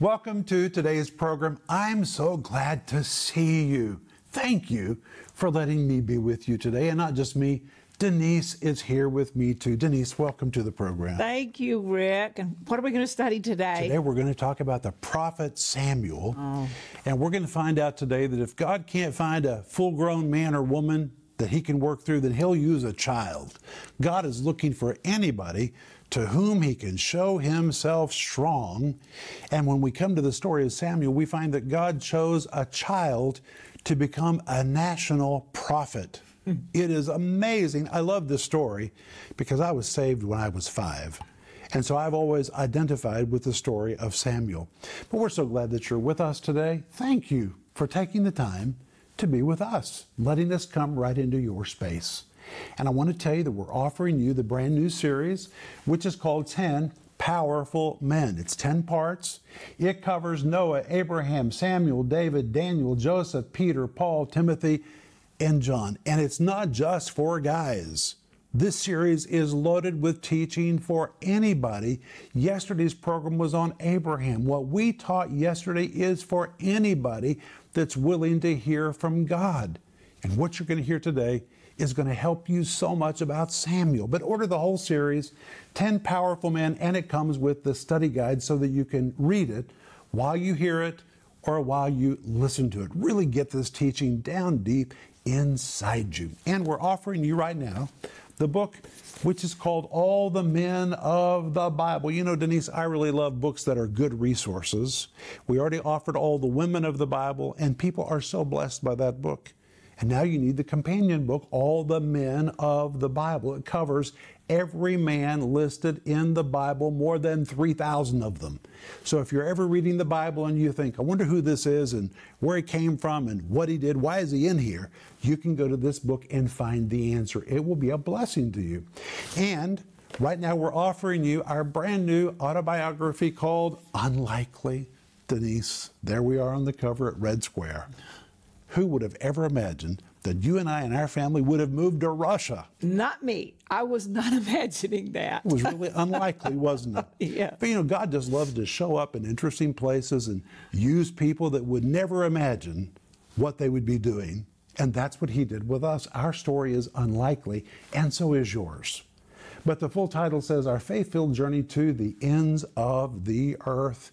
Welcome to today's program. I'm so glad to see you. Thank you for letting me be with you today, and not just me. Denise is here with me too. Denise, welcome to the program. Thank you, Rick. And what are we going to study today? Today we're going to talk about the prophet Samuel. Oh. And we're going to find out today that if God can't find a full grown man or woman that he can work through, then he'll use a child. God is looking for anybody to whom he can show himself strong. And when we come to the story of Samuel, we find that God chose a child to become a national prophet. It is amazing. I love this story because I was saved when I was five. And so I've always identified with the story of Samuel. But we're so glad that you're with us today. Thank you for taking the time to be with us, letting us come right into your space. And I want to tell you that we're offering you the brand new series, which is called 10 Powerful Men. It's 10 parts. It covers Noah, Abraham, Samuel, David, Daniel, Joseph, Peter, Paul, Timothy, and John. And it's not just for guys. This series is loaded with teaching for anybody. Yesterday's program was on Abraham. What we taught yesterday is for anybody that's willing to hear from God. And what you're going to hear today is going to help you so much about Samuel. But order the whole series, 10 Powerful Men, and it comes with the study guide so that you can read it while you hear it or while you listen to it. Really get this teaching down deep inside you. And we're offering you right now the book which is called All the Men of the Bible. You know, Denise, I really love books that are good resources. We already offered All the Women of the Bible, and people are so blessed by that book. And now you need the companion book, All the Men of the Bible. It covers every man listed in the Bible, more than 3,000 of them. So if you're ever reading the Bible and you think, I wonder who this is and where he came from and what he did, why is he in here? You can go to this book and find the answer. It will be a blessing to you. And right now we're offering you our brand new autobiography called Unlikely Denise. There we are on the cover at Red Square. Who would have ever imagined that you and I and our family would have moved to Russia? Not me. I was not imagining that. It was really unlikely, wasn't it? yeah. But you know, God just loves to show up in interesting places and use people that would never imagine what they would be doing. And that's what He did with us. Our story is unlikely, and so is yours. But the full title says Our Faith Filled Journey to the Ends of the Earth.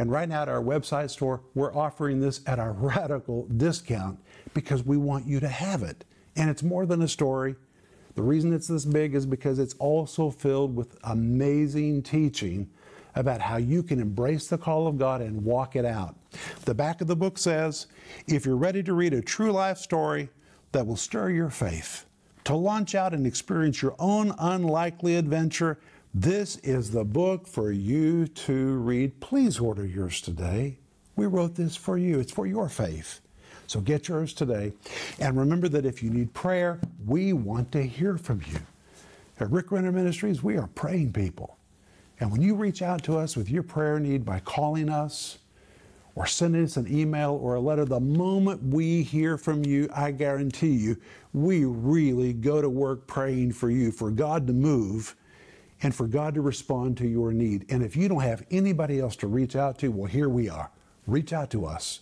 And right now at our website store, we're offering this at a radical discount because we want you to have it. And it's more than a story. The reason it's this big is because it's also filled with amazing teaching about how you can embrace the call of God and walk it out. The back of the book says if you're ready to read a true life story that will stir your faith, to launch out and experience your own unlikely adventure, this is the book for you to read. Please order yours today. We wrote this for you, it's for your faith. So get yours today. And remember that if you need prayer, we want to hear from you. At Rick Renner Ministries, we are praying people. And when you reach out to us with your prayer need by calling us or sending us an email or a letter, the moment we hear from you, I guarantee you, we really go to work praying for you, for God to move and for God to respond to your need. And if you don't have anybody else to reach out to, well, here we are. Reach out to us.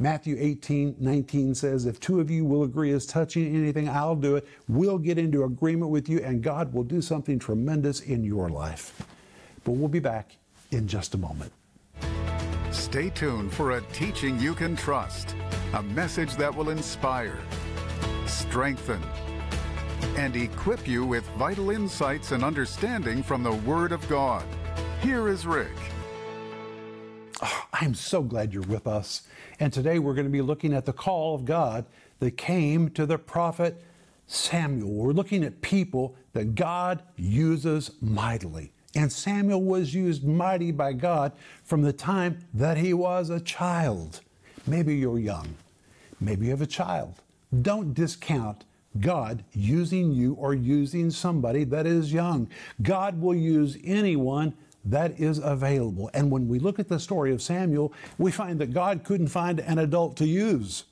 Matthew 18, 19 says, If two of you will agree as touching anything, I'll do it. We'll get into agreement with you, and God will do something tremendous in your life. But we'll be back in just a moment. Stay tuned for a teaching you can trust, a message that will inspire, strengthen, and equip you with vital insights and understanding from the Word of God. Here is Rick. Ah, oh, I'm so glad you're with us. And today we're going to be looking at the call of God that came to the prophet Samuel. We're looking at people that God uses mightily. And Samuel was used mighty by God from the time that he was a child. Maybe you're young. Maybe you have a child. Don't discount God using you or using somebody that is young. God will use anyone that is available. And when we look at the story of Samuel, we find that God couldn't find an adult to use.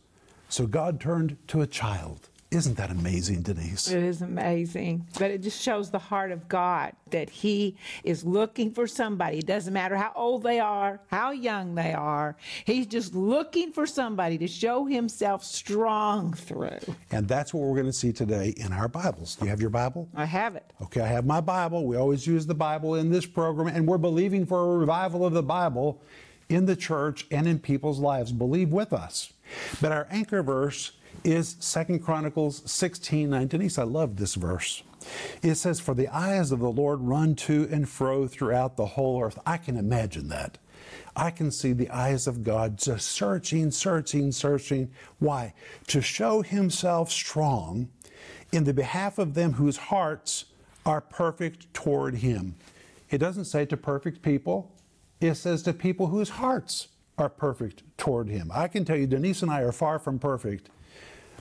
So God turned to a child. Isn't that amazing, Denise? It is amazing. But it just shows the heart of God that He is looking for somebody. It doesn't matter how old they are, how young they are. He's just looking for somebody to show Himself strong through. And that's what we're going to see today in our Bibles. Do you have your Bible? I have it. Okay, I have my Bible. We always use the Bible in this program, and we're believing for a revival of the Bible in the church and in people's lives. Believe with us. But our anchor verse is Second Chronicles 16 9. Denise, I love this verse. It says, For the eyes of the Lord run to and fro throughout the whole earth. I can imagine that. I can see the eyes of God just searching, searching, searching. Why? To show himself strong in the behalf of them whose hearts are perfect toward him. It doesn't say to perfect people, it says to people whose hearts are perfect toward him. I can tell you, Denise and I are far from perfect,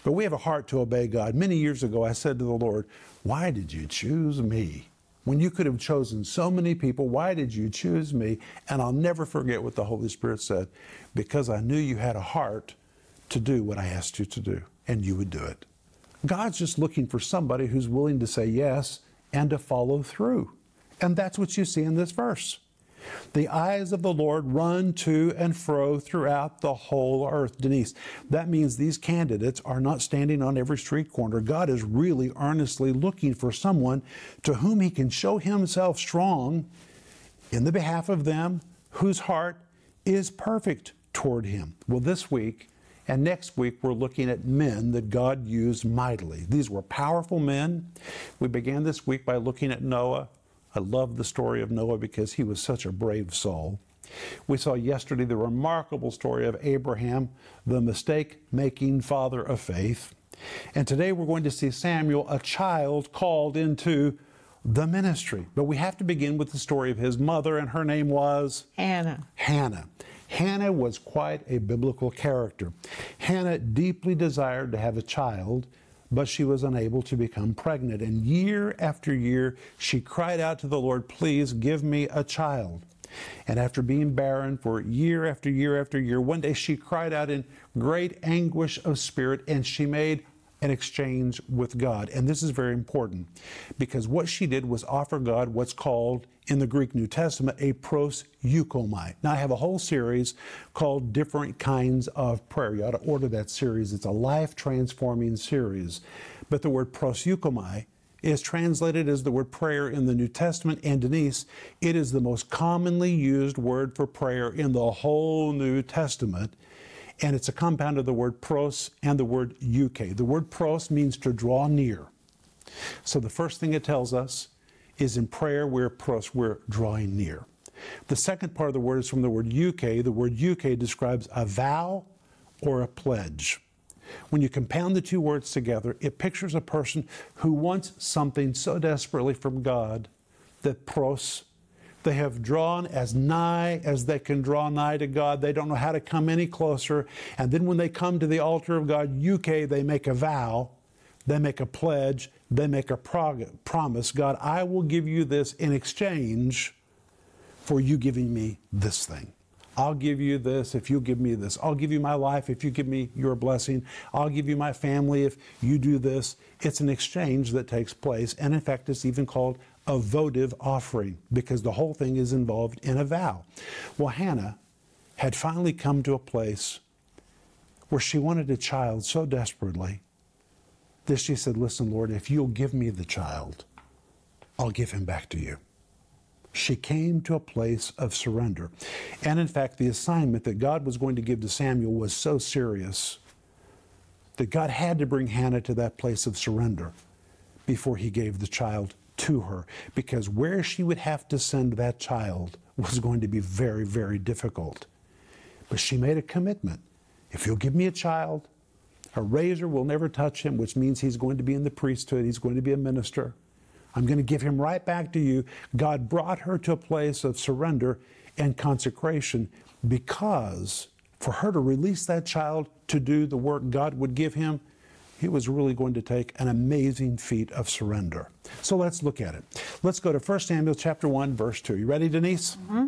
but we have a heart to obey God. Many years ago, I said to the Lord, Why did you choose me? When you could have chosen so many people, why did you choose me? And I'll never forget what the Holy Spirit said because I knew you had a heart to do what I asked you to do, and you would do it. God's just looking for somebody who's willing to say yes and to follow through. And that's what you see in this verse. The eyes of the Lord run to and fro throughout the whole earth. Denise, that means these candidates are not standing on every street corner. God is really earnestly looking for someone to whom He can show Himself strong in the behalf of them whose heart is perfect toward Him. Well, this week, and next week, we're looking at men that God used mightily. These were powerful men. We began this week by looking at Noah. I love the story of Noah because he was such a brave soul. We saw yesterday the remarkable story of Abraham, the mistake making father of faith. And today we're going to see Samuel, a child called into the ministry. But we have to begin with the story of his mother, and her name was Hannah. Hannah. Hannah was quite a biblical character. Hannah deeply desired to have a child but she was unable to become pregnant. And year after year, she cried out to the Lord, Please give me a child. And after being barren for year after year after year, one day she cried out in great anguish of spirit and she made an exchange with God. And this is very important because what she did was offer God what's called in the Greek New Testament a proseuchomai. Now, I have a whole series called Different Kinds of Prayer. You ought to order that series. It's a life transforming series. But the word proseuchomai is translated as the word prayer in the New Testament. And Denise, it is the most commonly used word for prayer in the whole New Testament and it's a compound of the word pros and the word euche. The word pros means to draw near. So the first thing it tells us is in prayer we're pros, we're drawing near. The second part of the word is from the word euche. The word euche describes a vow or a pledge. When you compound the two words together, it pictures a person who wants something so desperately from God that pros they have drawn as nigh as they can draw nigh to God. They don't know how to come any closer. And then when they come to the altar of God, euche, they make a vow, they make a pledge, they make a prog- promise. God, I will give you this in exchange for you giving me this thing. I'll give you this if you give me this. I'll give you my life if you give me your blessing. I'll give you my family if you do this. It's an exchange that takes place. And in fact, it's even called a votive offering because the whole thing is involved in a vow. Well, Hannah had finally come to a place where she wanted a child so desperately that she said, Listen, Lord, if you'll give me the child, I'll give him back to you. She came to a place of surrender. And in fact, the assignment that God was going to give to Samuel was so serious that God had to bring Hannah to that place of surrender before he gave the child to her because where she would have to send that child was going to be very, very difficult. But she made a commitment. If you'll give me a child, a razor will never touch him, which means he's going to be in the priesthood, he's going to be a minister. I'm going to give him right back to you. God brought her to a place of surrender and consecration because for her to release that child to do the work God would give him, he was really going to take an amazing feat of surrender. So let's look at it. Let's go to 1 Samuel chapter 1, verse 2. You ready, Denise? Mm-hmm.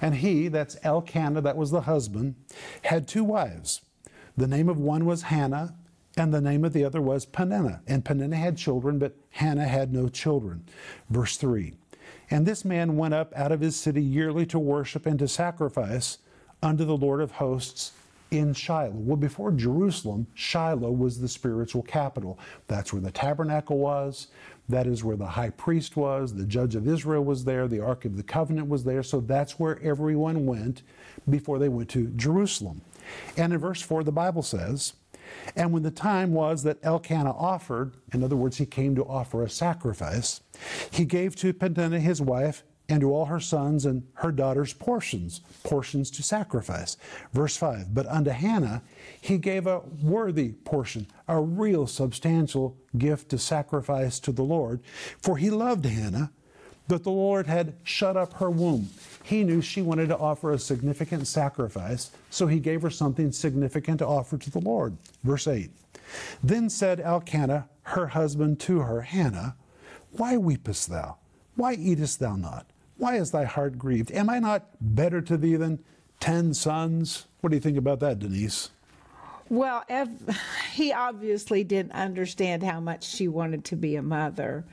And he, that's Elkanah, that was the husband, had two wives. The name of one was Hannah, and the name of the other was Peninnah. And Peninnah had children, but Hannah had no children. Verse 3 And this man went up out of his city yearly to worship and to sacrifice unto the Lord of hosts in Shiloh. Well, before Jerusalem, Shiloh was the spiritual capital. That's where the tabernacle was. That is where the high priest was. The judge of Israel was there. The Ark of the Covenant was there. So that's where everyone went before they went to Jerusalem. And in verse 4, the Bible says, And when the time was that Elkanah offered, in other words, he came to offer a sacrifice, he gave to Peninnah his wife and to all her sons and her daughters portions, portions to sacrifice. Verse 5 But unto Hannah he gave a worthy portion, a real substantial gift to sacrifice to the Lord, for he loved Hannah, but the Lord had shut up her womb. He knew she wanted to offer a significant sacrifice, so he gave her something significant to offer to the Lord. Verse 8 Then said Elkanah, her husband, to her, Hannah, Why weepest thou? Why eatest thou not? Why is thy heart grieved? Am I not better to thee than ten sons? What do you think about that, Denise? Well, he obviously didn't understand how much she wanted to be a mother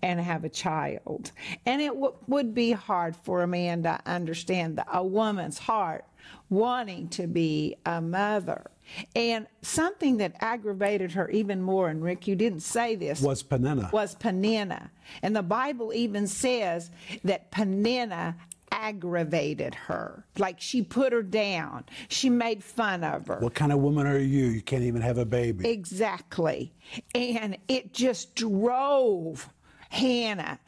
and have a child. And it w- would be hard for a man to understand the, a woman's heart wanting to be a mother. And something that aggravated her even more, and Rick, you didn't say this, was Peninnah. Was Peninnah. And the Bible even says that Peninnah aggravated her. Like she put her down. She made fun of her. What kind of woman are you? You can't even have a baby. Exactly. And it just drove Hannah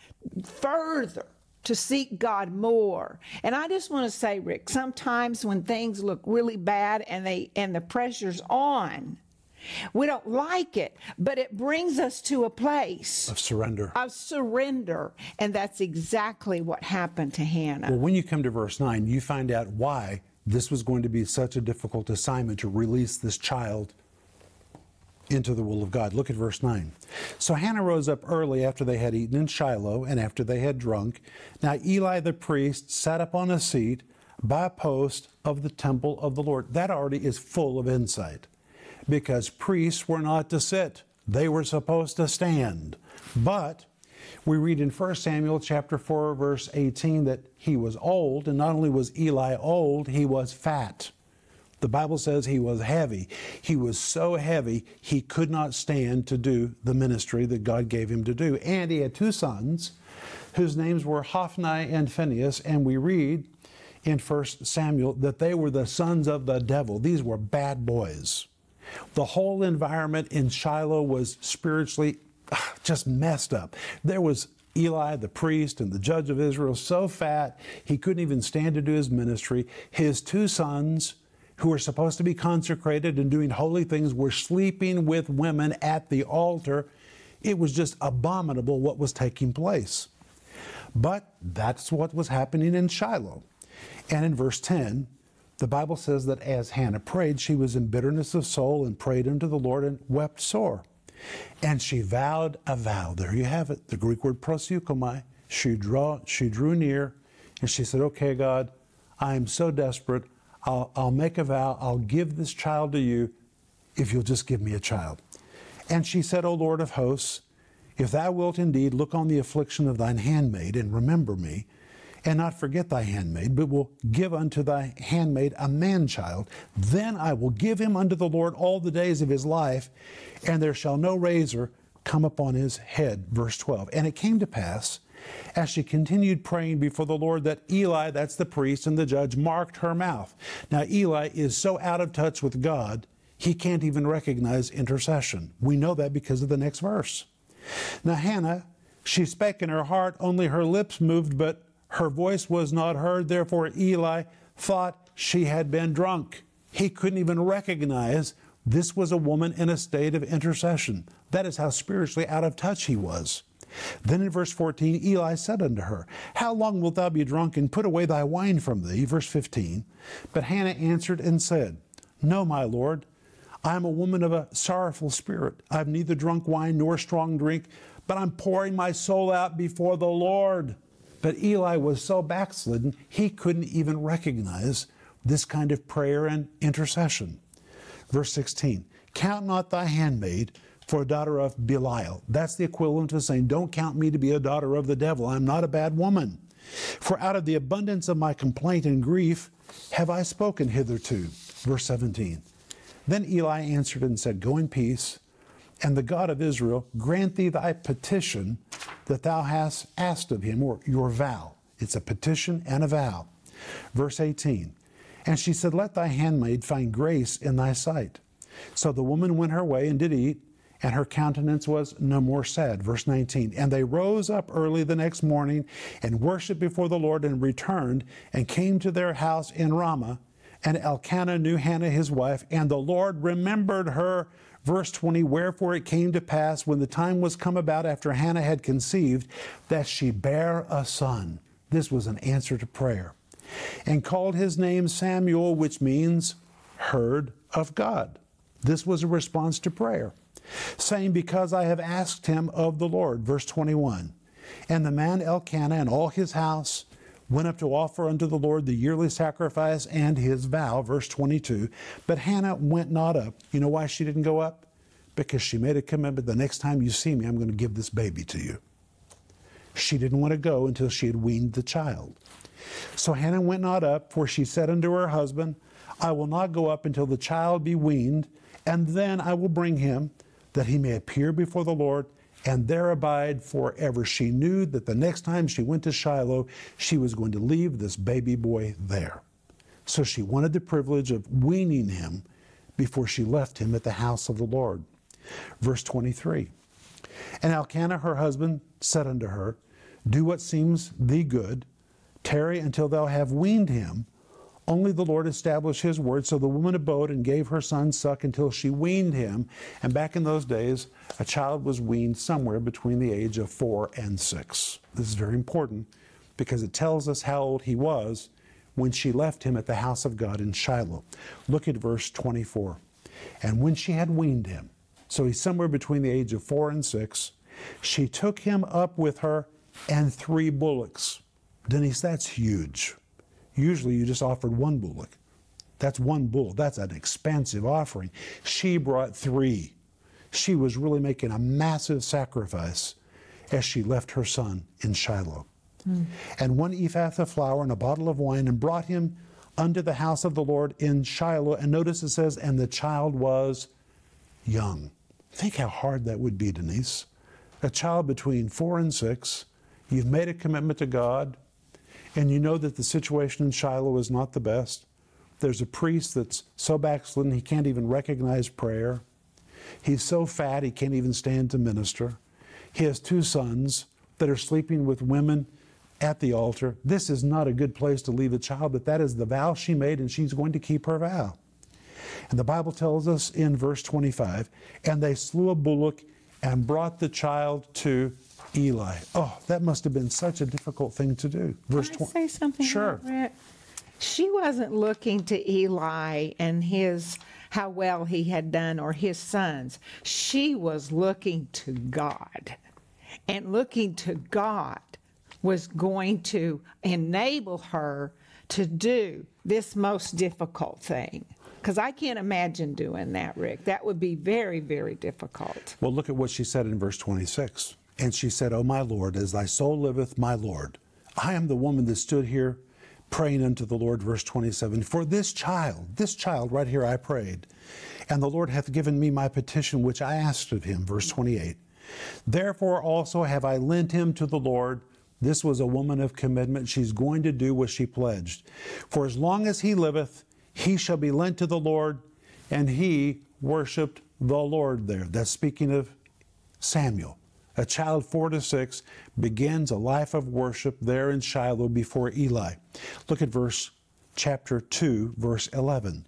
further to seek God more. And I just want to say, Rick, sometimes when things look really bad and they and the pressure's on, we don't like it, but it brings us to a place of surrender. Of surrender. And that's exactly what happened to Hannah. Well, when you come to verse 9, you find out why this was going to be such a difficult assignment to release this child into the will of God. Look at verse 9. So Hannah rose up early after they had eaten in Shiloh and after they had drunk. Now Eli the priest sat up on a seat by a post of the temple of the Lord. That already is full of insight because priests were not to sit, they were supposed to stand. But we read in 1 Samuel chapter 4 verse 18 that he was old and not only was Eli old, he was fat. The Bible says he was heavy. He was so heavy he could not stand to do the ministry that God gave him to do. And he had two sons whose names were Hophni and Phinehas, and we read in 1 Samuel that they were the sons of the devil. These were bad boys. The whole environment in Shiloh was spiritually ah, just messed up. There was Eli, the priest and the judge of Israel, so fat he couldn't even stand to do his ministry. His two sons, who were supposed to be consecrated and doing holy things, were sleeping with women at the altar. It was just abominable what was taking place. But that's what was happening in Shiloh. And in verse 10, the Bible says that as Hannah prayed, she was in bitterness of soul and prayed unto the Lord and wept sore. And she vowed a vow. There you have it, the Greek word proseuchomai. She, draw, she drew near and she said, Okay, God, I am so desperate. I'll, I'll make a vow. I'll give this child to you if you'll just give me a child. And she said, O Lord of hosts, if thou wilt indeed look on the affliction of thine handmaid and remember me, and not forget thy handmaid, but will give unto thy handmaid a man child. Then I will give him unto the Lord all the days of his life, and there shall no razor come upon his head. Verse 12. And it came to pass, as she continued praying before the Lord, that Eli, that's the priest and the judge, marked her mouth. Now, Eli is so out of touch with God, he can't even recognize intercession. We know that because of the next verse. Now, Hannah, she spake in her heart, only her lips moved, but her voice was not heard, therefore Eli thought she had been drunk. He couldn't even recognize this was a woman in a state of intercession. That is how spiritually out of touch he was. Then in verse 14, Eli said unto her, How long wilt thou be drunk, and put away thy wine from thee? Verse 15. But Hannah answered and said, No, my Lord, I am a woman of a sorrowful spirit. I have neither drunk wine nor strong drink, but I'm pouring my soul out before the Lord. But Eli was so backslidden, he couldn't even recognize this kind of prayer and intercession. Verse 16 Count not thy handmaid for a daughter of Belial. That's the equivalent of saying, Don't count me to be a daughter of the devil. I'm not a bad woman. For out of the abundance of my complaint and grief have I spoken hitherto. Verse 17. Then Eli answered and said, Go in peace, and the God of Israel grant thee thy petition that thou hast asked of him, or your vow. It's a petition and a vow. Verse 18. And she said, Let thy handmaid find grace in thy sight. So the woman went her way and did eat, and her countenance was no more sad. Verse 19. And they rose up early the next morning and worshiped before the Lord and returned and came to their house in Ramah. And Elkanah knew Hannah his wife, and the Lord remembered her. Verse 20 Wherefore it came to pass when the time was come about after Hannah had conceived that she bare a son. This was an answer to prayer. And called his name Samuel, which means heard of God. This was a response to prayer saying, Because I have asked him of the Lord. Verse 21. And the man Elkanah and all his house went up to offer unto the Lord the yearly sacrifice and his vow. Verse 22. But Hannah went not up. You know why she didn't go up? Because she made a commitment the next time you see me, I'm going to give this baby to you. She didn't want to go until she had weaned the child. So Hannah went not up, for she said unto her husband, I will not go up until the child be weaned, and then I will bring him that he may appear before the Lord and there abide forever. She knew that the next time she went to Shiloh, she was going to leave this baby boy there. So she wanted the privilege of weaning him before she left him at the house of the Lord. Verse 23 And Elkanah, her husband, said unto her, Do what seems thee good, tarry until thou have weaned him. Only the Lord established his word. So the woman abode and gave her son suck until she weaned him. And back in those days, a child was weaned somewhere between the age of four and six. This is very important because it tells us how old he was when she left him at the house of God in Shiloh. Look at verse 24. And when she had weaned him, so he's somewhere between the age of four and six, she took him up with her and three bullocks. Denise, that's huge. Usually you just offered one bullock. That's one bull. That's an expensive offering. She brought three. She was really making a massive sacrifice as she left her son in Shiloh. Mm. And one ephah of flour and a bottle of wine, and brought him unto the house of the Lord in Shiloh. And notice it says, and the child was young. Think how hard that would be, Denise. A child between four and six, you've made a commitment to God, and you know that the situation in Shiloh is not the best. There's a priest that's so backslidden he can't even recognize prayer. He's so fat he can't even stand to minister. He has two sons that are sleeping with women at the altar. This is not a good place to leave a child, but that is the vow she made, and she's going to keep her vow. And the Bible tells us in verse 25, and they slew a bullock and brought the child to Eli. Oh, that must have been such a difficult thing to do. Verse Can I 20. say something? Sure. She wasn't looking to Eli and his how well he had done or his sons. She was looking to God. And looking to God was going to enable her to do this most difficult thing. Because I can't imagine doing that, Rick. That would be very, very difficult. Well, look at what she said in verse 26. And she said, O my Lord, as thy soul liveth, my Lord, I am the woman that stood here praying unto the Lord, verse 27. For this child, this child right here, I prayed, and the Lord hath given me my petition which I asked of him, verse 28. Therefore also have I lent him to the Lord. This was a woman of commitment. She's going to do what she pledged. For as long as he liveth, he shall be lent to the Lord, and he worshiped the Lord there. That's speaking of Samuel. A child four to six begins a life of worship there in Shiloh before Eli. Look at verse chapter 2, verse 11.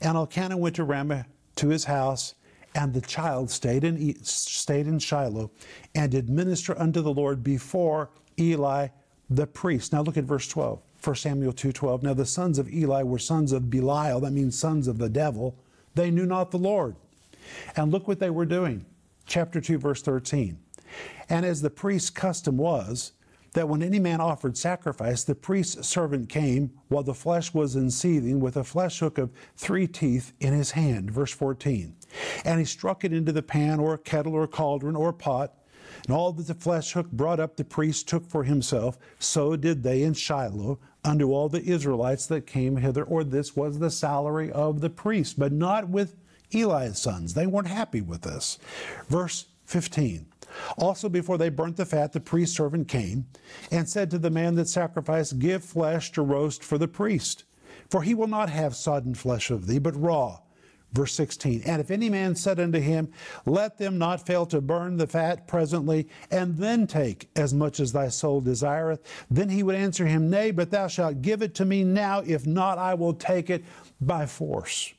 And Elkanah went to Ramah to his house, and the child stayed in, stayed in Shiloh and did minister unto the Lord before Eli the priest. Now look at verse 12. 1 Samuel 2:12. Now the sons of Eli were sons of Belial, that means sons of the devil. They knew not the Lord. And look what they were doing. Chapter 2 verse 13. And as the priest's custom was, that when any man offered sacrifice, the priest's servant came while the flesh was in seething with a flesh hook of three teeth in his hand. Verse 14. And he struck it into the pan or kettle or cauldron or pot. And all that the flesh hook brought up, the priest took for himself. So did they in Shiloh unto all the Israelites that came hither. Or this was the salary of the priest, but not with Eli's sons. They weren't happy with this. Verse 15. Also, before they burnt the fat, the priest's servant came and said to the man that sacrificed, Give flesh to roast for the priest, for he will not have sodden flesh of thee, but raw. Verse 16 And if any man said unto him, Let them not fail to burn the fat presently, and then take as much as thy soul desireth, then he would answer him, Nay, but thou shalt give it to me now, if not, I will take it by force.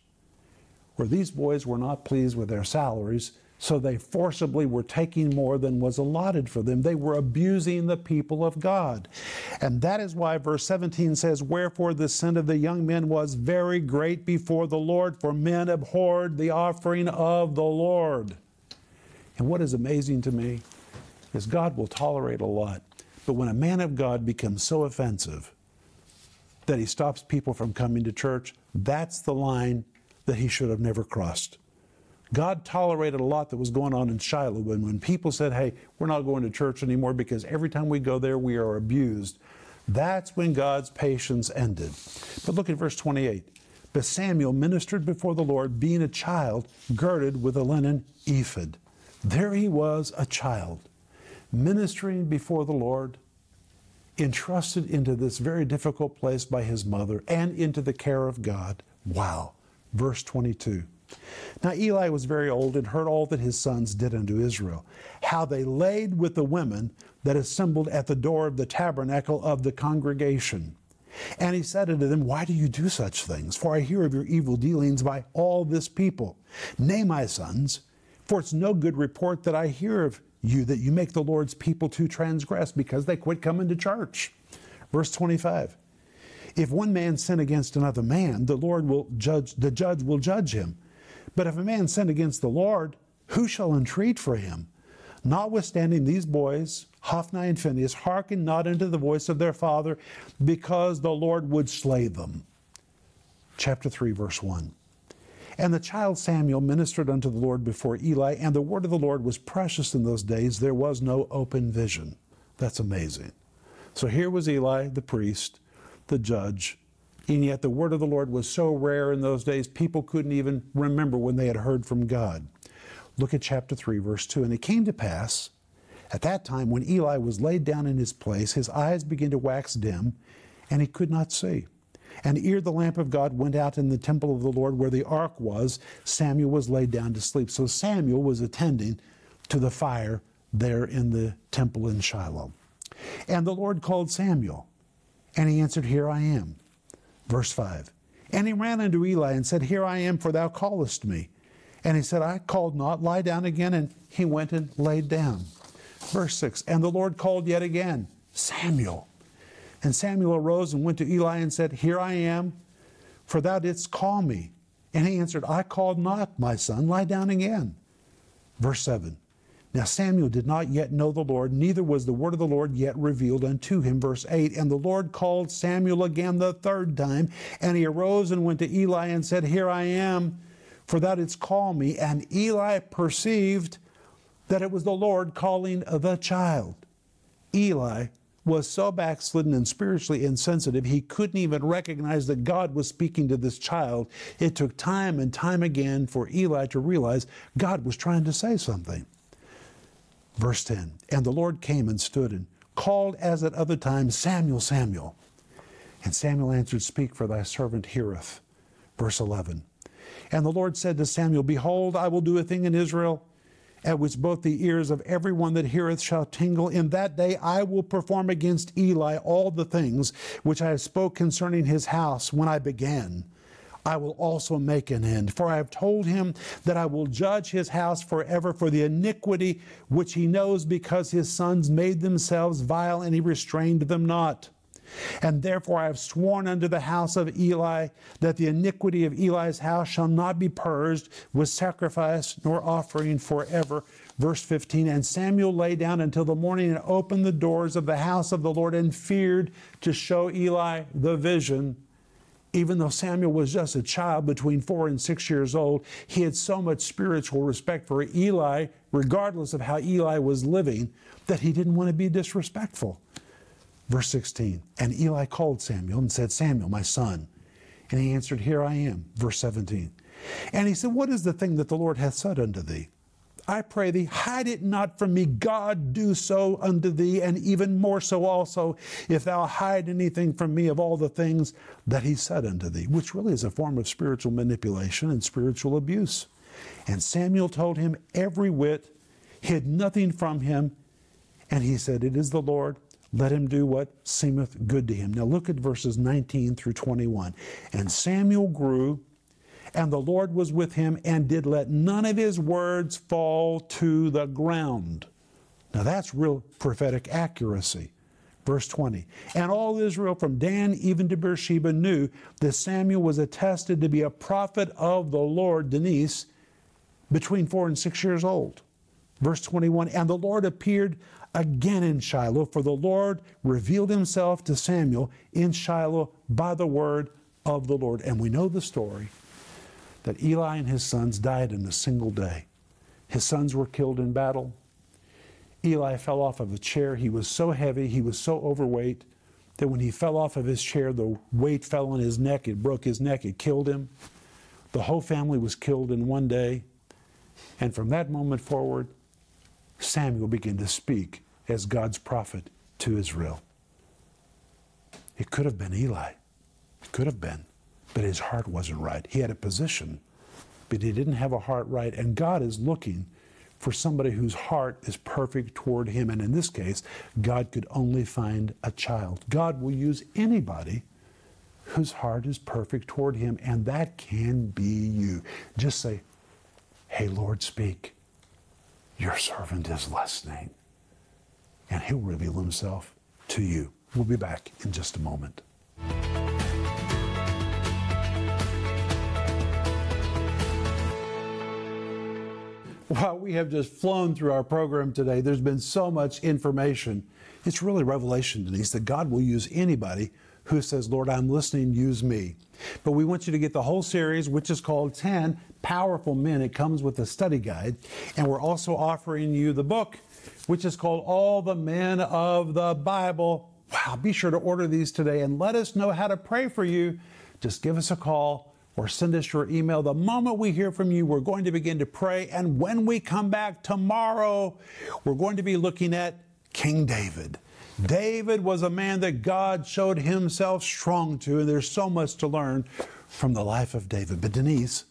Where these boys were not pleased with their salaries, so they forcibly were taking more than was allotted for them. They were abusing the people of God. And that is why verse 17 says, Wherefore the sin of the young men was very great before the Lord, for men abhorred the offering of the Lord. And what is amazing to me is God will tolerate a lot. But when a man of God becomes so offensive that he stops people from coming to church, that's the line that he should have never crossed. God tolerated a lot that was going on in Shiloh when, when people said, hey, we're not going to church anymore because every time we go there, we are abused. That's when God's patience ended. But look at verse 28. But Samuel ministered before the Lord, being a child, girded with a linen ephod. There he was, a child, ministering before the Lord, entrusted into this very difficult place by his mother and into the care of God. Wow. Verse 22. Now Eli was very old and heard all that his sons did unto Israel, how they laid with the women that assembled at the door of the tabernacle of the congregation. And he said unto them, Why do you do such things? For I hear of your evil dealings by all this people. Nay, my sons, for it's no good report that I hear of you that you make the Lord's people to transgress because they quit coming to church. Verse 25. If one man sin against another man, the Lord will judge, the judge will judge him. But if a man sin against the Lord, who shall entreat for him? Notwithstanding, these boys, Hophni and Phinehas, hearkened not unto the voice of their father, because the Lord would slay them. Chapter 3, verse 1. And the child Samuel ministered unto the Lord before Eli, and the word of the Lord was precious in those days. There was no open vision. That's amazing. So here was Eli, the priest, the judge, and yet the word of the Lord was so rare in those days, people couldn't even remember when they had heard from God. Look at chapter 3, verse 2. And it came to pass at that time when Eli was laid down in his place, his eyes began to wax dim, and he could not see. And ere the lamp of God went out in the temple of the Lord where the ark was, Samuel was laid down to sleep. So Samuel was attending to the fire there in the temple in Shiloh. And the Lord called Samuel, and he answered, Here I am. Verse 5. And he ran unto Eli and said, Here I am, for thou callest me. And he said, I called not, lie down again. And he went and laid down. Verse 6. And the Lord called yet again, Samuel. And Samuel arose and went to Eli and said, Here I am, for thou didst call me. And he answered, I called not, my son, lie down again. Verse 7. Now Samuel did not yet know the Lord, neither was the word of the Lord yet revealed unto him. Verse 8 And the Lord called Samuel again the third time, and he arose and went to Eli and said, Here I am, for thou didst call me. And Eli perceived that it was the Lord calling the child. Eli was so backslidden and spiritually insensitive, he couldn't even recognize that God was speaking to this child. It took time and time again for Eli to realize God was trying to say something. Verse 10 And the Lord came and stood and called as at other times, Samuel, Samuel. And Samuel answered, Speak, for thy servant heareth. Verse 11 And the Lord said to Samuel, Behold, I will do a thing in Israel at which both the ears of every one that heareth shall tingle. In that day I will perform against Eli all the things which I have spoke concerning his house when I began. I will also make an end. For I have told him that I will judge his house forever for the iniquity which he knows because his sons made themselves vile and he restrained them not. And therefore I have sworn unto the house of Eli that the iniquity of Eli's house shall not be purged with sacrifice nor offering forever. Verse 15 And Samuel lay down until the morning and opened the doors of the house of the Lord and feared to show Eli the vision. Even though Samuel was just a child between four and six years old, he had so much spiritual respect for Eli, regardless of how Eli was living, that he didn't want to be disrespectful. Verse 16 And Eli called Samuel and said, Samuel, my son. And he answered, Here I am. Verse 17. And he said, What is the thing that the Lord hath said unto thee? I pray thee, hide it not from me. God do so unto thee, and even more so also, if thou hide anything from me of all the things that he said unto thee, which really is a form of spiritual manipulation and spiritual abuse. And Samuel told him every whit, hid nothing from him, and he said, It is the Lord. Let him do what seemeth good to him. Now look at verses 19 through 21. And Samuel grew and the Lord was with him and did let none of his words fall to the ground. Now that's real prophetic accuracy. Verse 20. And all Israel from Dan even to Beersheba knew that Samuel was attested to be a prophet of the Lord, Denise, between four and six years old. Verse 21. And the Lord appeared again in Shiloh, for the Lord revealed himself to Samuel in Shiloh by the word of the Lord. And we know the story that Eli and his sons died in a single day. His sons were killed in battle. Eli fell off of a chair. He was so heavy, he was so overweight that when he fell off of his chair, the weight fell on his neck. It broke his neck. It killed him. The whole family was killed in one day. And from that moment forward, Samuel began to speak as God's prophet to Israel. It could have been Eli. It could have been but his heart wasn't right. He had a position, but he didn't have a heart right. And God is looking for somebody whose heart is perfect toward him. And in this case, God could only find a child. God will use anybody whose heart is perfect toward him, and that can be you. Just say, Hey, Lord, speak. Your servant is listening. And he'll reveal himself to you. We'll be back in just a moment. Wow, we have just flown through our program today. There's been so much information. It's really revelation, Denise, that God will use anybody who says, Lord, I'm listening, use me. But we want you to get the whole series, which is called 10 Powerful Men. It comes with a study guide. And we're also offering you the book, which is called All the Men of the Bible. Wow, be sure to order these today and let us know how to pray for you. Just give us a call or send us your email. The moment we hear from you, we're going to begin to pray. And when we come back tomorrow, we're going to be looking at King David. David was a man that God showed himself strong to, and there's so much to learn from the life of David. But Denise,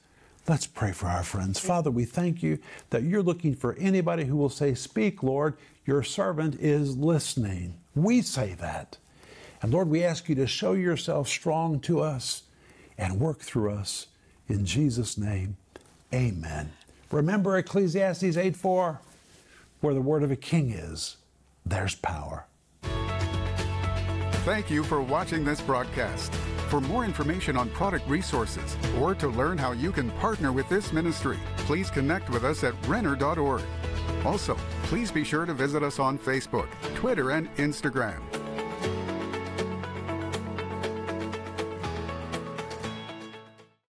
let's pray for our friends. Father, we thank you that you're looking for anybody who will say, Speak, Lord, your servant is listening. We say that. And Lord, we ask you to show yourself strong to us and work through us. In Jesus' name, amen. Remember Ecclesiastes 8 4, where the word of a king is, there's power. Thank you for watching this broadcast. For more information on product resources or to learn how you can partner with this ministry, please connect with us at Renner.org. Also, please be sure to visit us on Facebook, Twitter, and Instagram.